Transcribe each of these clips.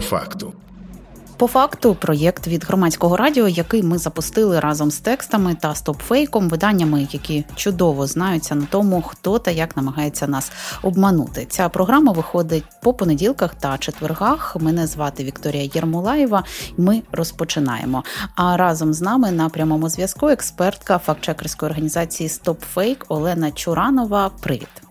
Факту. По факту, проєкт від громадського радіо, який ми запустили разом з текстами та стопфейком, виданнями, які чудово знаються на тому, хто та як намагається нас обманути. Ця програма виходить по понеділках та четвергах. Мене звати Вікторія Єрмолаєва. Ми розпочинаємо. А разом з нами на прямому зв'язку експертка фактчекерської організації StopFake Олена Чуранова. Привіт.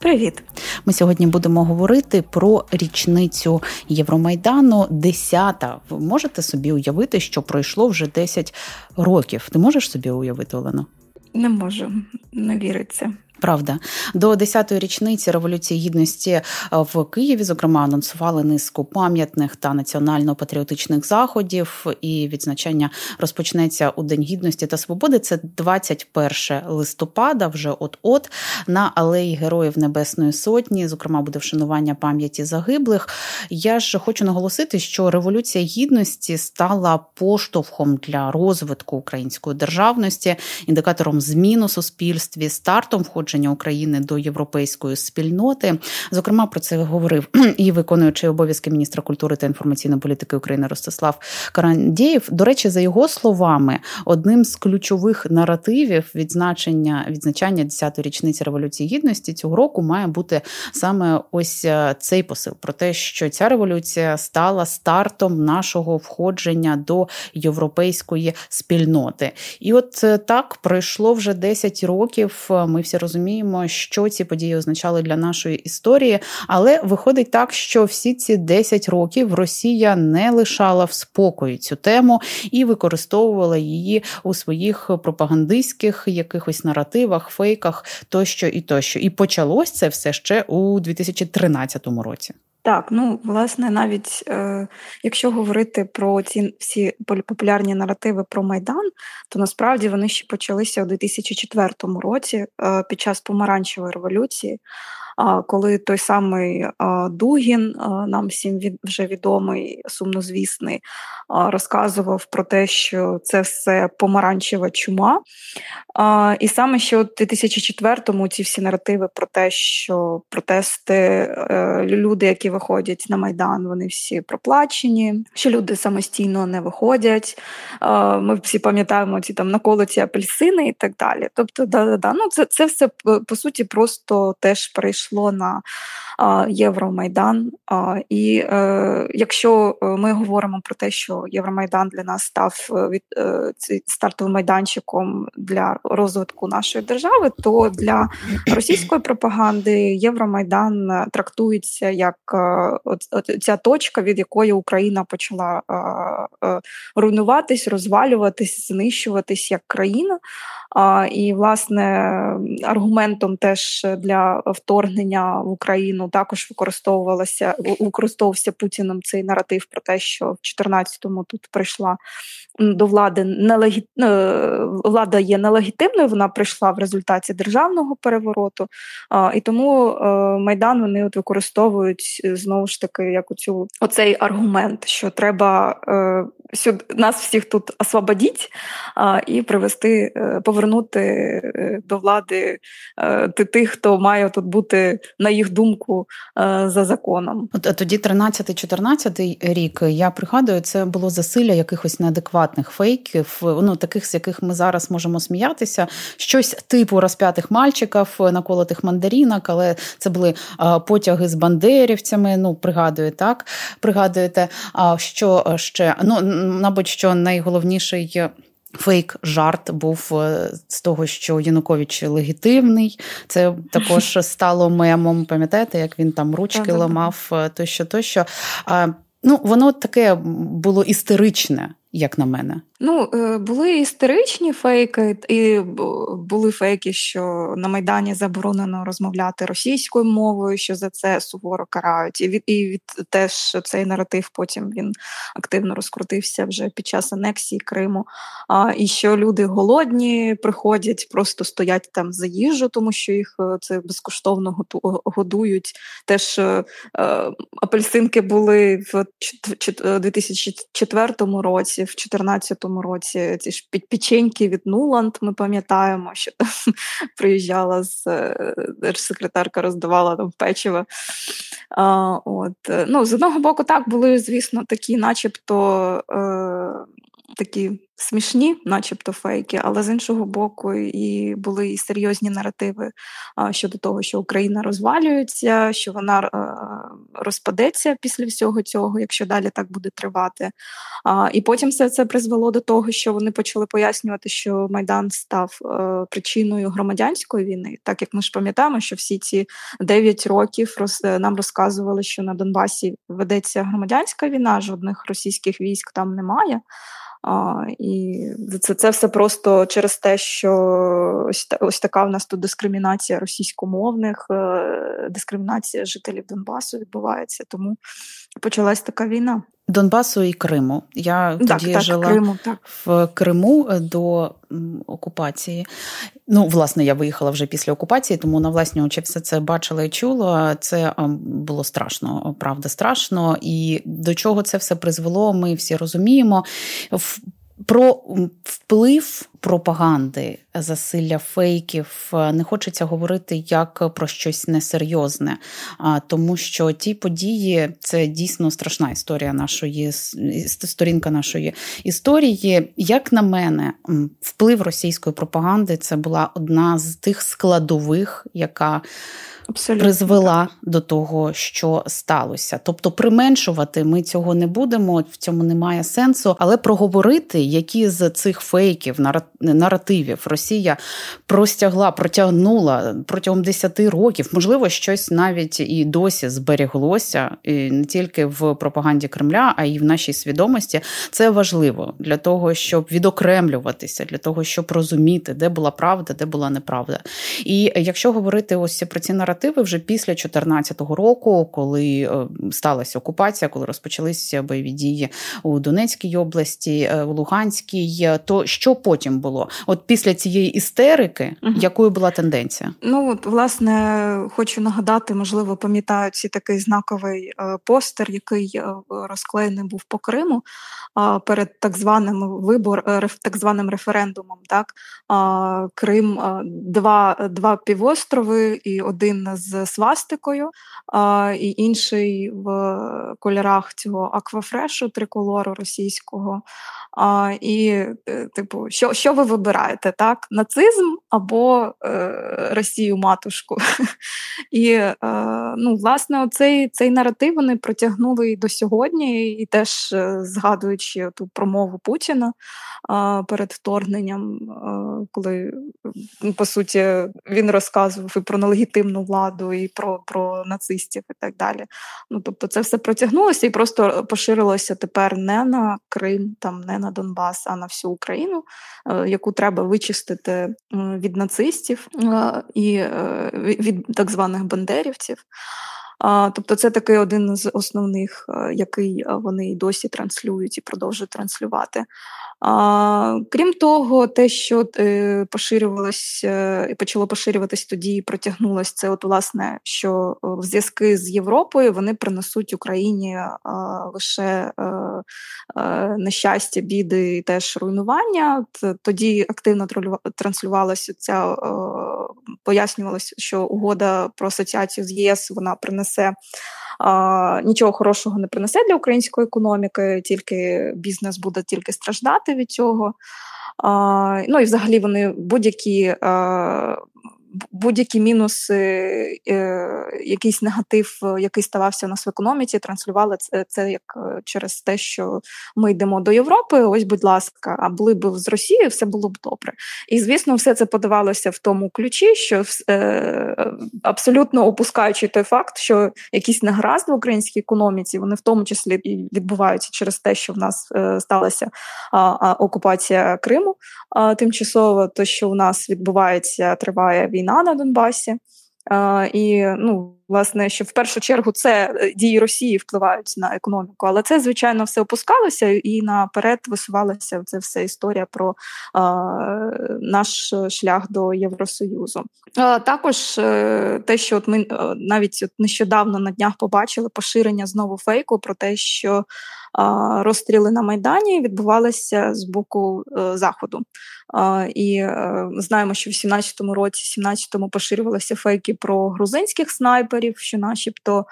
Привіт, ми сьогодні будемо говорити про річницю Євромайдану. Десята. Ви можете собі уявити, що пройшло вже 10 років? Ти можеш собі уявити, Олено? Не можу, не віриться. Правда, до 10-ї річниці революції гідності е, в Києві, зокрема, анонсували низку пам'ятних та національно-патріотичних заходів. І відзначання розпочнеться у День гідності та свободи. Це 21 листопада. Вже от от на алеї Героїв Небесної Сотні, зокрема, буде вшанування пам'яті загиблих. Я ж хочу наголосити, що революція гідності стала поштовхом для розвитку української державності, індикатором змін у суспільстві, стартом входження входження України до європейської спільноти. Зокрема, про це говорив і виконуючий обов'язки міністра культури та інформаційної політики України Ростислав Карандєєв. До речі, за його словами, одним з ключових наративів відзначення відзначання 10-ї річниці революції гідності цього року має бути саме ось е, цей посил про те, що ця революція стала стартом нашого входження до європейської спільноти. І от е, так пройшло вже 10 років. Ми всі розуміємо, розуміємо, що ці події означали для нашої історії. Але виходить так, що всі ці 10 років Росія не лишала в спокої цю тему і використовувала її у своїх пропагандистських якихось наративах, фейках тощо і тощо. І почалось це все ще у 2013 році. Так, ну власне, навіть е, якщо говорити про ці всі популярні наративи про Майдан, то насправді вони ще почалися у 2004 році е, під час помаранчевої революції коли той самий Дугін, нам всім вже відомий, сумнозвісний, розказував про те, що це все помаранчева чума. І саме ще у 2004-му ці всі наративи про те, що протести е, люди, які виходять на Майдан, вони всі проплачені, що люди самостійно не виходять. Ми всі пам'ятаємо ці там наколоті апельсини і так далі. Тобто, да-да-да, ну це це все по суті просто теж перейшло йшло на Євромайдан. І е, якщо е, ми говоримо про те, що Євромайдан для нас став е, від стартовим майданчиком для розвитку нашої держави, то для російської пропаганди Євромайдан трактується як ця точка, від якої Україна почала руйнуватись, розвалюватись, знищуватись як країна. І, власне, аргументом теж для вторгнення в Україну також використовувалося використовувався Путіним цей наратив про те, що в 14-му тут прийшла до влади нелегі... Е, влада є нелегітимною. Вона прийшла в результаті державного перевороту, і тому е, майдан вони от використовують е, знову ж таки як оцю оцей аргумент, що треба сюди нас всіх тут освободіть і привести, повернути до влади тих, хто має тут бути на їх думку за законом. От тоді 13-14 рік я пригадую, це було засилля якихось неадекватних фейків, ну таких, з яких ми зараз можемо сміятися, щось типу розп'ятих мальчиків, наколотих мандарінок, але це були потяги з бандерівцями. Ну, пригадую, так пригадуєте, а що ще ну, мабуть, що найголовніший. Фейк жарт був е, з того, що Янукович легітимний. Це також стало мемом. Пам'ятаєте, як він там ручки ламав е, тощо, тощо. Ну, воно таке було істеричне як на мене. Ну, е, були істеричні фейки, і були фейки, що на Майдані заборонено розмовляти російською мовою, що за це суворо карають. І від і від теж цей наратив потім він активно розкрутився вже під час анексії Криму. А, І що люди голодні приходять, просто стоять там за їжу, тому що їх е, це безкоштовно годують. Теж е, апельсинки були в 2004 році році, в 2014 році ці ж печеньки від Нуланд. Ми пам'ятаємо, що приїжджала з е, держсекретарка, роздавала там печиво. А, от. Ну, З одного боку, так були, звісно, такі, начебто. Е, такі смішні, начебто фейки, але з іншого боку, і були і серйозні наративи щодо того, що Україна розвалюється, що вона розпадеться після всього цього, якщо далі так буде тривати. І потім все це призвело до того, що вони почали пояснювати, що Майдан став е, причиною громадянської війни, так як ми ж пам'ятаємо, що всі ці 9 років нам розказували, що на Донбасі ведеться громадянська війна, жодних російських військ там немає. А, І це це все просто через те, що ось ось така в нас тут дискримінація російськомовних, е, дискримінація жителів Донбасу відбувається. Тому почалась така війна. Донбасу і Криму. Я так, тоді так, жила Криму, так. в Криму е, до окупації. Ну, власне, я виїхала вже після окупації, тому на власні очі все це бачила і чула. Це було страшно, правда, страшно. І до чого це все призвело, ми всі розуміємо. Про вплив пропаганди, засилля фейків не хочеться говорити як про щось несерйозне, тому що ті події це дійсно страшна історія нашої сторінка нашої історії. Як на мене, вплив російської пропаганди це була одна з тих складових, яка Абсолютно. призвела до того, що сталося. Тобто, применшувати ми цього не будемо, в цьому немає сенсу, але проговорити, які з цих фейків, наративів Росія простягла, протягнула протягом 10 років, можливо, щось навіть і досі збереглося, і не тільки в пропаганді Кремля, а й в нашій свідомості. Це важливо для того, щоб відокремлюватися, для того, щоб розуміти, де була правда, де була неправда. І якщо говорити ось про ці наративи, вже після 2014 року, коли е, сталася окупація, коли розпочалися бойові дії у Донецькій області, е, у Луганській. То що потім було? От після цієї істерики, угу. якою була тенденція? Ну от власне хочу нагадати, можливо, пам'ятають ці такий знаковий е, постер, який розклеєний був по Криму перед так званим вибор, так званим референдумом. Так Крим, два два півострови і один з свастикою, і інший в кольорах цього аквафрешу триколору російського. І, е, типу, що що ви вибираєте? так? Нацизм або е, Росію матушку? І е, ну, власне, оцей цей наратив вони протягнули і до сьогодні, і теж е, згадуючи ту промову Путіна е, перед вторгненням, е, коли по суті він розказував і про нелегітимну владу, і про про нацистів, і так далі. Ну тобто, це все протягнулося і просто поширилося тепер не на Крим, там не на Донбас, а на всю Україну, е, яку треба вичистити від нацистів е, і е, від так званих бандерівців. Тобто, це такий один з основних, який вони й досі транслюють і продовжують транслювати. Крім того, те, що е, поширювалося і почало поширюватись тоді, і протягнулося, це от власне, що в зв'язки з Європою вони принесуть Україні лише е, е, нещастя, біди і теж руйнування. Тоді активно транслювалася ця пояснювалося, що угода про асоціацію з ЄС вона принесе а, нічого хорошого не принесе для української економіки, тільки бізнес буде тільки страждати від цього. А, Ну і взагалі вони будь-які а, будь-які мінуси, е, якийсь негатив, е, який ставався у нас в економіці, транслювали це, це як е, через те, що ми йдемо до Європи. Ось, будь ласка, а були б з Росією, все було б добре. І звісно, все це подавалося в тому ключі, що абсолютно опускаючи той факт, що якісь негаразди в українській економіці, вони в тому числі і відбуваються через те, що в нас сталася окупація Криму тимчасово, то що у нас відбувається, триває війна війна на Донбасі. І ну, власне, що в першу чергу це е, дії Росії впливають на економіку, але це звичайно все опускалося і наперед висувалася це все історія про а, наш шлях до Євросоюзу. А, Також е, те, що от ми е, навіть от нещодавно на днях побачили поширення знову фейку про те, що розстріли на Майдані відбувалися з боку е, заходу. І е, знаємо, що в 17-му році, 17-му поширювалися фейки про грузинських снайперів блогерів, що, начебто,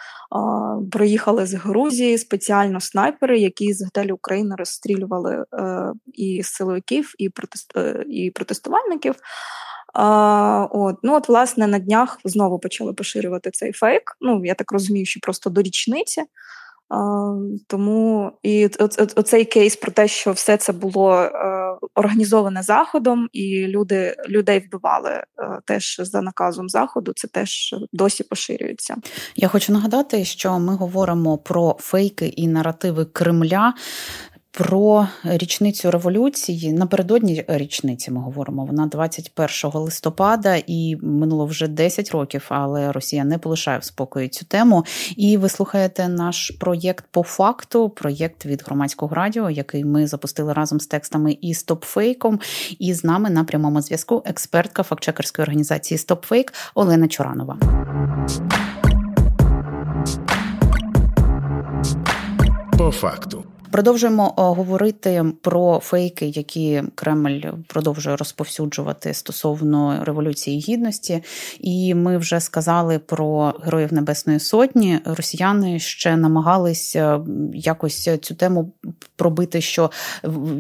приїхали з Грузії спеціально снайпери, які з готелю України розстрілювали а, і силовиків, і протест, е, і протестувальників. А, от, Ну от, власне, на днях знову почали поширювати цей фейк. Ну, я так розумію, що просто до річниці. Тому і оцей кейс про те, що все це було е, організоване заходом, і люди людей вбивали е, теж за наказом заходу. Це теж досі поширюється. Я хочу нагадати, що ми говоримо про фейки і наративи Кремля. Про річницю революції напередодні річниці ми говоримо. Вона 21 листопада, і минуло вже 10 років, але Росія не полишає в спокої цю тему. І ви слухаєте наш проєкт по факту, проєкт від громадського радіо, який ми запустили разом з текстами і стопфейком. І з нами на прямому зв'язку експертка фактчекерської організації «Стопфейк» Олена Чоранова. По факту. Продовжуємо е, говорити про фейки, які Кремль продовжує розповсюджувати стосовно революції гідності. І ми вже сказали про героїв Небесної Сотні. Росіяни ще намагалися якось цю тему пробити, що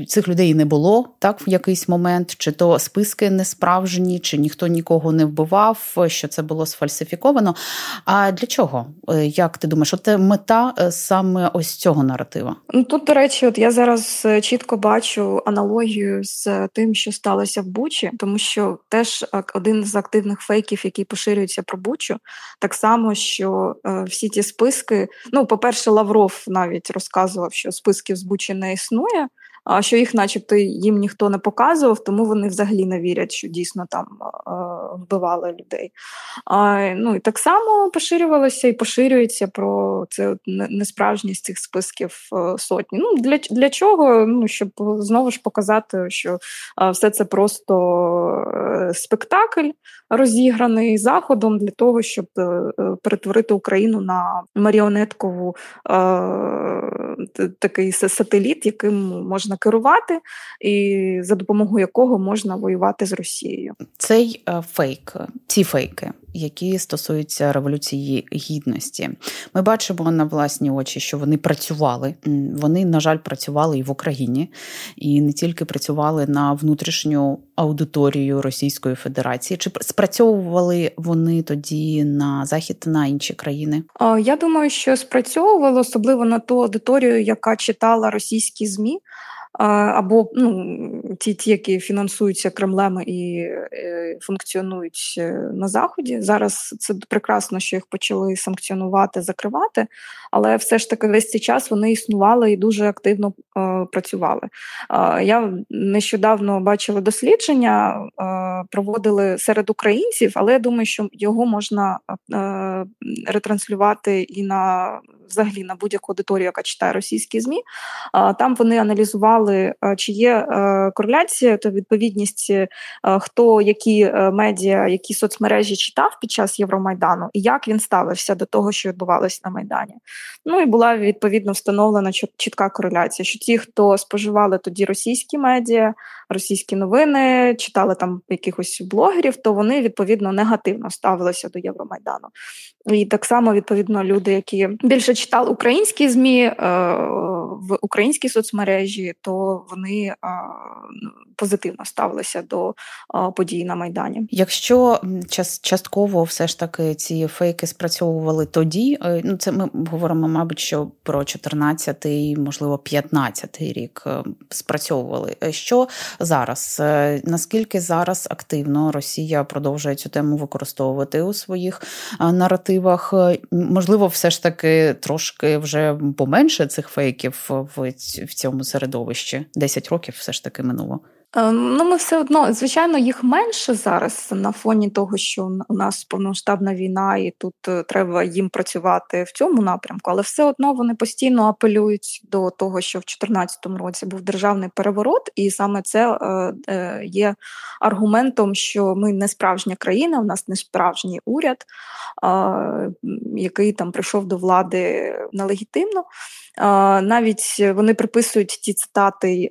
цих людей не було так в якийсь момент, чи то списки не справжні, чи ніхто нікого не вбивав, що це було сфальсифіковано. А для чого? Е, як ти думаєш, от мета е, саме ось цього наратива? Ну тут, до речі, от я зараз е, чітко бачу аналогію з тим, що сталося в Бучі, тому що теж один з активних фейків, який поширюється про Бучу, так само, що е, всі ті списки. Ну, по-перше, Лавров навіть розказував, що списків з Бучі не існує що їх, начебто, їм ніхто не показував, тому вони взагалі не вірять, що дійсно там вбивали людей. Ну і так само поширювалося і поширюється про це несправжність цих списків е, сотні. Ну для для чого? Ну щоб знову ж показати, що все це просто е, спектакль розіграний заходом для того, щоб е, перетворити Україну на маріонеткову такий сателіт, яким можна керувати, і за допомогою якого можна воювати з Росією. Цей е, фейк, ці фейки, які стосуються революції гідності, ми бачимо на власні очі, що вони працювали. Вони, на жаль, працювали і в Україні, і не тільки працювали на внутрішню аудиторію Російської Федерації. Чи спрацьовували вони тоді на захід на інші країни? Я думаю, що спрацьовувало особливо на ту аудиторію, яка читала російські змі або ну, ті, ті, які фінансуються Кремлем і е, функціонують е, на Заході. Зараз це прекрасно, що їх почали санкціонувати, закривати, але все ж таки весь цей час вони існували і дуже активно е, працювали. Я нещодавно бачила дослідження, проводили серед українців, але я думаю, що його можна ретранслювати і на взагалі на будь-яку аудиторію, яка читає російські змі. Там вони аналізували, чи є е, кореляція та відповідність, е, хто які е, медіа, які соцмережі читав під час Євромайдану, і як він ставився до того, що відбувалося на Майдані. Ну і була відповідно встановлена чітка кореляція, що ті, хто споживали тоді російські медіа, російські новини, читали там якихось блогерів, то вони відповідно негативно ставилися до Євромайдану. І так само відповідно люди, які більше читали українські змі в українській соцмережі, то вони е, позитивно ставилися до е, подій на майдані. Якщо частково все ж таки ці фейки спрацьовували тоді, ну це ми говоримо, мабуть, що про 14-й, можливо, 15-й рік спрацьовували. Що зараз? Наскільки зараз активно Росія продовжує цю тему використовувати у своїх наративах? Можливо, все ж таки трошки вже поменше цих фейків в цьому середовищі. 10 років все ж таки минуло. Ем, ну, ми все одно, звичайно, їх менше зараз на фоні того, що у нас повномасштабна війна, і тут е, треба їм працювати в цьому напрямку, але все одно вони постійно апелюють до того, що в 2014 році був державний переворот, і саме це е, е, є аргументом, що ми не справжня країна, у нас не справжній уряд, який там прийшов до влади нелегітимно. Навіть вони приписують ті цитати,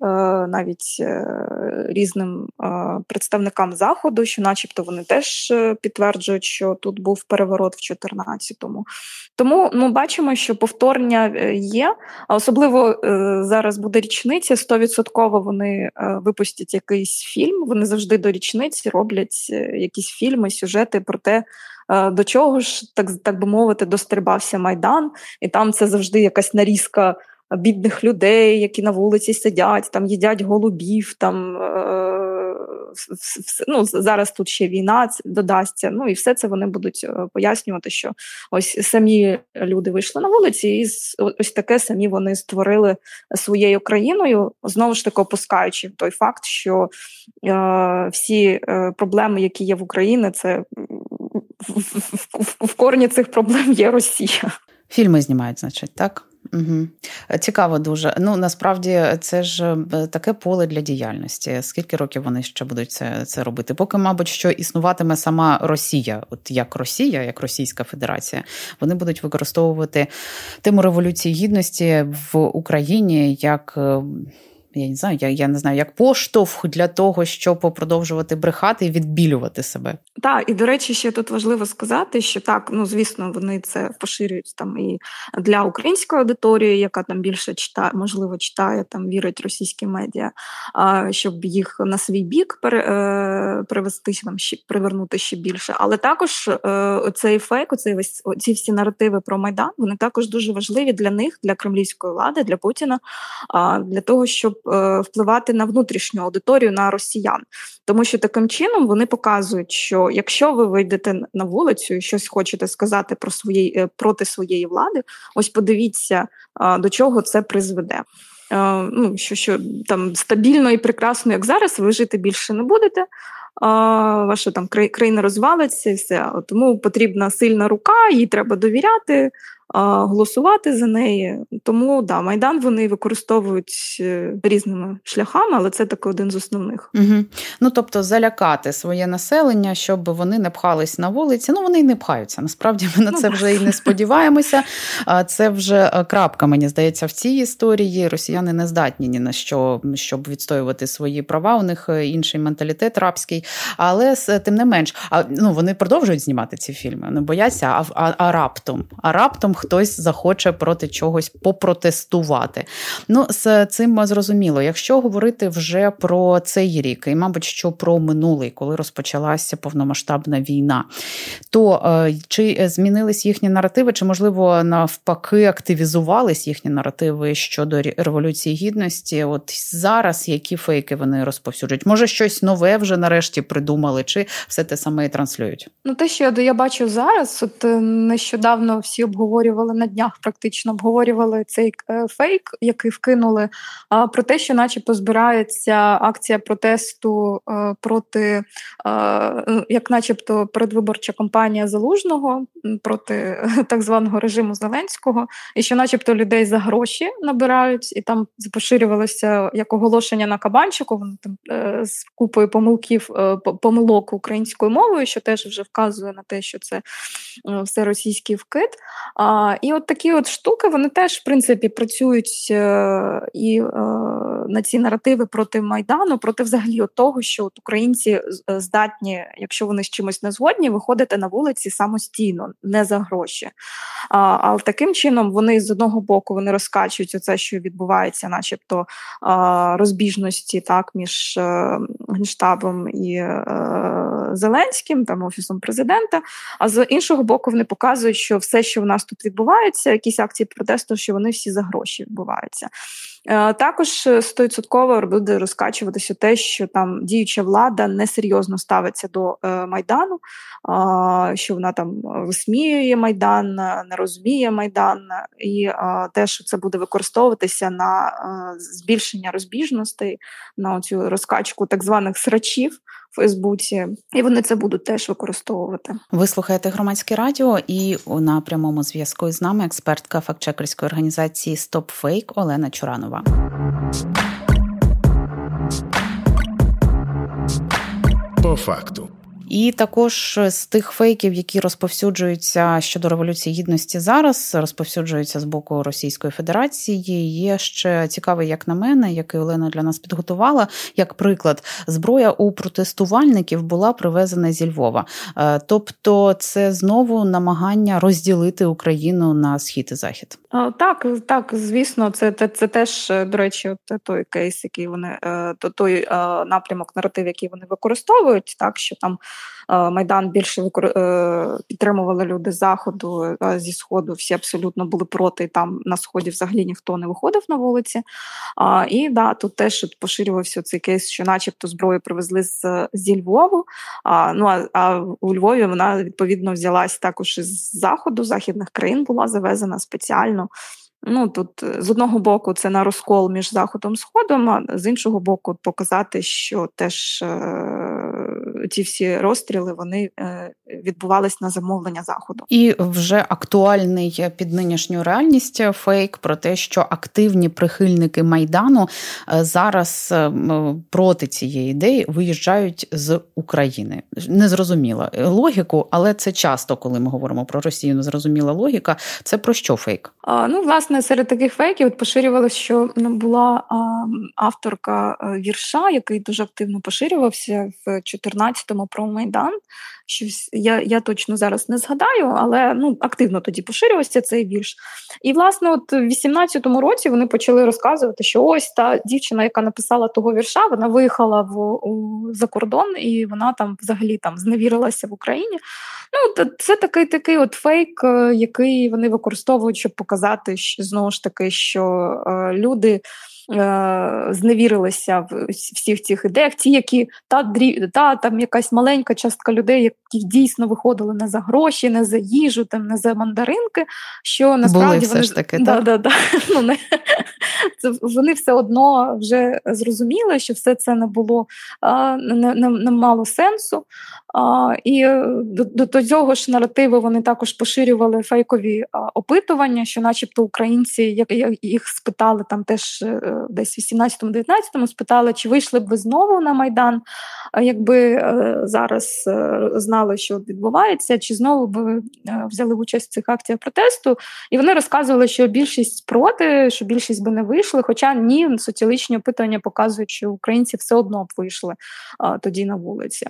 навіть різним представникам заходу, що, начебто, вони теж підтверджують, що тут був переворот в 14-му. Тому ми ну, бачимо, що повторення є, а особливо зараз буде річниця. 100% вони випустять якийсь фільм. Вони завжди до річниці роблять якісь фільми, сюжети про те. Е, до чого ж, так так би мовити, дострибався Майдан, і там це завжди якась нарізка бідних людей, які на вулиці сидять, там їдять голубів. там е, ну, Зараз тут ще війна додасться. Ну і все це вони будуть е, пояснювати, що ось самі люди вийшли на вулиці, і ось таке самі вони створили своєю країною, знову ж таки опускаючи той факт, що е, всі е, проблеми, які є в Україні, це в, в, в корні цих проблем є Росія. Фільми знімають, значить, так? Угу. Цікаво дуже. Ну насправді це ж е, таке поле для діяльності. Скільки років вони ще будуть це це робити? Поки, мабуть, що існуватиме сама Росія, от як Росія, як Російська Федерація, вони будуть використовувати тему революції гідності в Україні як е, я не знаю, я я не знаю, як поштовх для того, щоб продовжувати брехати і відбілювати себе. Так, і до речі, ще тут важливо сказати, що так, ну звісно, вони це поширюють там і для української аудиторії, яка там більше читає, можливо, читає там, вірить російські медіа, щоб їх на свій бік е, привести там ще привернути ще більше. Але також е, цей фейк, оцей весь ці всі наративи про майдан, вони також дуже важливі для них, для кремлівської влади, для Путіна, а для того, щоб Е, впливати на внутрішню аудиторію на росіян, тому що таким чином вони показують, що якщо ви вийдете на вулицю і щось хочете сказати про свої е, проти своєї влади, ось подивіться до чого це призведе. Е, ну, що що там стабільно і прекрасно, як зараз, ви жити більше не будете. Ваша там країна розвалиться і все. Тому потрібна сильна рука, їй треба довіряти голосувати за неї. Тому да, майдан вони використовують е, різними шляхами, але це такий один з основних. Угу. Ну тобто залякати своє населення, щоб вони не пхались на вулиці. Ну вони й не пхаються. Насправді ми на ну це вже і не сподіваємося. Це вже е, крапка. Мені здається, в цій історії росіяни не здатні ні на що, щоб відстоювати свої права. У них е, інший менталітет рабський, але тим не менш, а ну вони продовжують знімати ці фільми. Не бояться, а а, а раптом, а раптом хтось захоче проти чогось попротестувати. Ну, з цим зрозуміло. Якщо говорити вже про цей рік, і, мабуть, що про минулий, коли розпочалася повномасштабна війна, то е, чи змінились їхні наративи, чи, можливо, навпаки, активізувались їхні наративи щодо революції гідності? От зараз які фейки вони розповсюджують? Може, щось нове вже нарешті придумали, чи все те саме і транслюють? Ну, те, що я бачу зараз, от е, нещодавно всі обговорювали обговорювали на днях, практично обговорювали цей е, фейк, який вкинули, про те, що, начебто, збирається акція протесту е, проти, ну, як, начебто, передвиборча кампанія залужного проти так званого режиму Зеленського, і що, начебто, людей за гроші набирають, і там поширювалося як оголошення на кабанчику. Вони там е, з купою помилків помилок українською мовою, що теж вже вказує на те, що це все російський вкид. І от такі от штуки вони теж в принципі працюють е, і е, на ці наративи проти майдану, проти взагалі от того, що от українці е, здатні, якщо вони з чимось не згодні, виходити на вулиці самостійно, не за гроші. А а таким чином вони з одного боку вони розкачують оце, що відбувається, начебто розбіжності так між генштабом і Зеленським, там офісом президента. А з іншого боку, вони показують, що все, що в нас тут відбувається, якісь акції протесту, що вони всі за гроші відбуваються. Е, також е, стовідсотково буде розкачуватися те, що там діюча влада несерйозно ставиться до е, майдану, що вона там висміює майдан, не розуміє майдан, і те, що це буде використовуватися на збільшення розбіжностей, на цю розкачку так званих срачів. Фейсбуці, і вони це будуть теж використовувати. Ви слухаєте громадське радіо, і на прямому зв'язку з нами експертка фактчекерської організації StopFake Олена Чуранова. По факту. І також з тих фейків, які розповсюджуються щодо революції гідності зараз, розповсюджуються з боку Російської Федерації. Є ще цікавий, як на мене, який Олена для нас підготувала. Як приклад, зброя у протестувальників була привезена зі Львова. Е, тобто, це знову намагання розділити Україну на схід і захід. Так, так, звісно, це це, це теж, до речі, от той кейс, який вони то той е, напрямок наратив, який вони використовують, так що там Е, Майдан більше е, підтримували люди з заходу, е, зі сходу всі абсолютно були проти. і Там на сході взагалі ніхто не виходив на вулиці. І да, тут теж поширювався цей кейс, що, начебто, зброю привезли з зі Львову. А, Ну а у Львові вона відповідно взялась також із заходу, західних країн була завезена спеціально. Ну тут з одного боку це на розкол між заходом і сходом, а з іншого боку, показати, що теж ті всі розстріли вони е, відбувались на замовлення заходу. І вже актуальний під нинішню реальність фейк про те, що активні прихильники майдану е, зараз е, проти цієї ідеї виїжджають з України. Незрозуміла логіку, але це часто, коли ми говоримо про Росію, незрозуміла логіка. Це про що фейк? А, ну, власне, серед таких фейків поширювалося, що була а, авторка вірша, який дуже активно поширювався в 14-му про Майдан. Щось я я точно зараз не згадаю, але ну активно тоді поширювався цей вірш. І, власне, от в 18-му році вони почали розказувати, що ось та дівчина, яка написала того вірша, вона виїхала в у, за кордон і вона там взагалі там зневірилася в Україні. Ну, Це такий такий от фейк, е, який вони використовують, щоб показати що, знову ж таки, що е, люди. Е, зневірилися в всіх цих ідеях, ті, які та та там якась маленька частка людей, які дійсно виходили не за гроші, не за їжу, там не за мандаринки. Що насправді Були вони ж таки, да, так? Да, да. Ну, не, це, вони все одно вже зрозуміли, що все це не було не, не, не мало сенсу. А, І е, до, до цього ж наративу вони також поширювали фейкові опитування, що, начебто, українці, як, як їх спитали там теж е, десь в 18-19 спитали, чи вийшли б ви знову на Майдан, якби е, зараз знали, що відбувається, чи знову б взяли участь в цих акціях протесту. І вони розказували, що більшість проти, що більшість би не вийшли. Хоча ні, соціологічні опитування показують, що українці все одно б вийшли тоді на вулиці.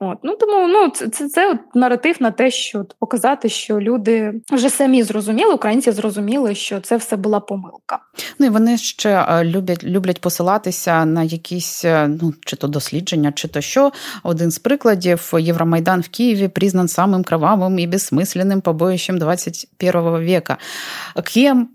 От, ну тому ну це це, це от наратив на те, що от, показати, що люди вже самі зрозуміли, українці зрозуміли, що це все була помилка. Ну і вони ще е, люблять люблять посилатися на якісь е, ну чи то дослідження, чи то що. Один з прикладів Євромайдан в Києві признан самим кровавим і безсмисленним побоїщем 21 века. Ким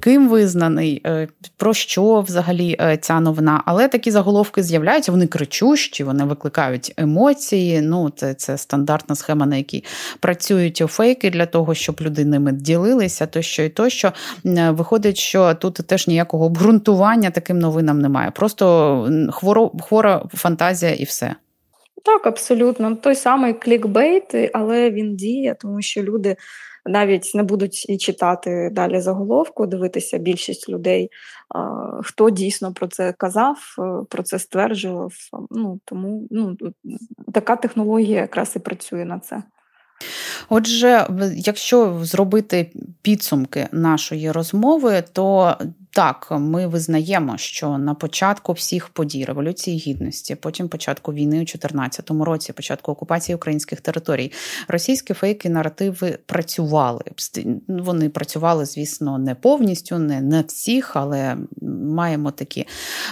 ким визнаний, е, про що взагалі ця новина? Але такі заголовки з'являються, вони кричущі, вони викликають емоції. Росії. Ну, це це стандартна схема, на якій працюють фейки для того, щоб люди ними ділилися, тощо і тощо. Виходить, що тут теж ніякого обґрунтування таким новинам немає. Просто хворо, хвора фантазія і все. Так, абсолютно. Той самий клікбейт, але він діє, тому що люди навіть не будуть і читати далі заголовку, дивитися більшість людей, хто дійсно про це казав, е, про це стверджував. Ну тому ну така технологія якраз і працює на це. Отже, якщо зробити підсумки нашої розмови, то так, ми визнаємо, що на початку всіх подій Революції Гідності, потім початку війни у 2014 році, початку окупації українських територій, російські фейки наративи працювали. Вони працювали, звісно, не повністю, не на всіх, але маємо такі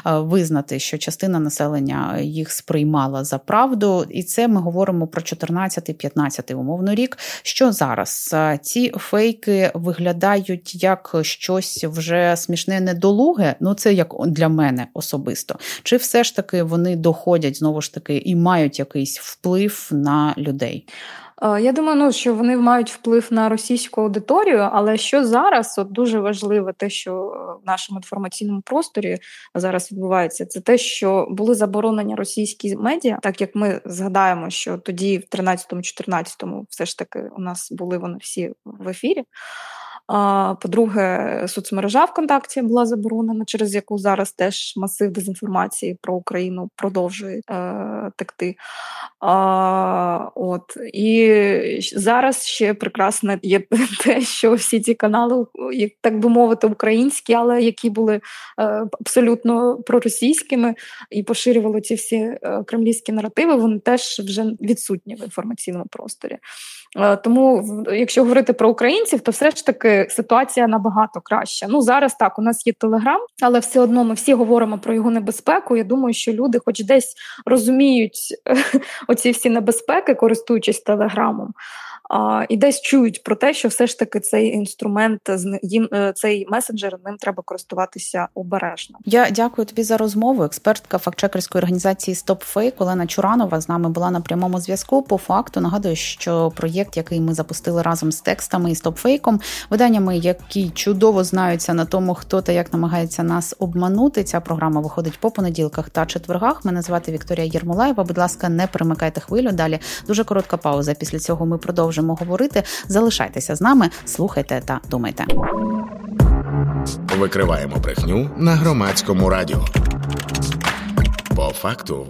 визнати, що частина населення їх сприймала за правду, і це ми говоримо про 14-15 умовно рік. Що зараз ці фейки виглядають як щось вже смішне не недолуге, ну це як для мене особисто. Чи все ж таки вони доходять знову ж таки і мають якийсь вплив на людей? Е, я думаю, ну що вони мають вплив на російську аудиторію, але що зараз от дуже важливо, те, що в нашому інформаційному просторі зараз відбувається, це те, що були заборонені російські медіа, так як ми згадаємо, що тоді, в 13-14, все ж таки, у нас були вони всі в ефірі. По-друге, соцмережа ВКонтакті була заборонена, через яку зараз теж масив дезінформації про Україну продовжує е, текти. От. І зараз ще прекрасне є те, що всі ці канали, так би мовити, українські, але які були е, абсолютно проросійськими і поширювали ці всі е, кремлівські наративи, вони теж вже відсутні в інформаційному просторі. Е, тому, якщо говорити про українців, то все ж таки ситуація набагато краща. Ну зараз так у нас є телеграм, але все одно ми всі говоримо про його небезпеку. Я думаю, що люди, хоч десь розуміють оці всі небезпеки, користуючись телеграмом а, і десь чують про те, що все ж таки цей інструмент їм е, цей месенджер ним треба користуватися обережно. Я дякую тобі за розмову. Експертка фактчекерської організації StopFake Олена Чуранова з нами була на прямому зв'язку. По факту нагадую, що проєкт, який ми запустили разом з текстами і StopFake, виданнями, які чудово знаються на тому, хто та як намагається нас обманути. Ця програма виходить по понеділках та четвергах. Мене звати Вікторія Єрмолаєва. Будь ласка, не перемикайте хвилю. Далі дуже коротка пауза. Після цього ми продовжимо можемо говорити. Залишайтеся з нами, слухайте та думайте. Викриваємо брехню на громадському радіо. По факту.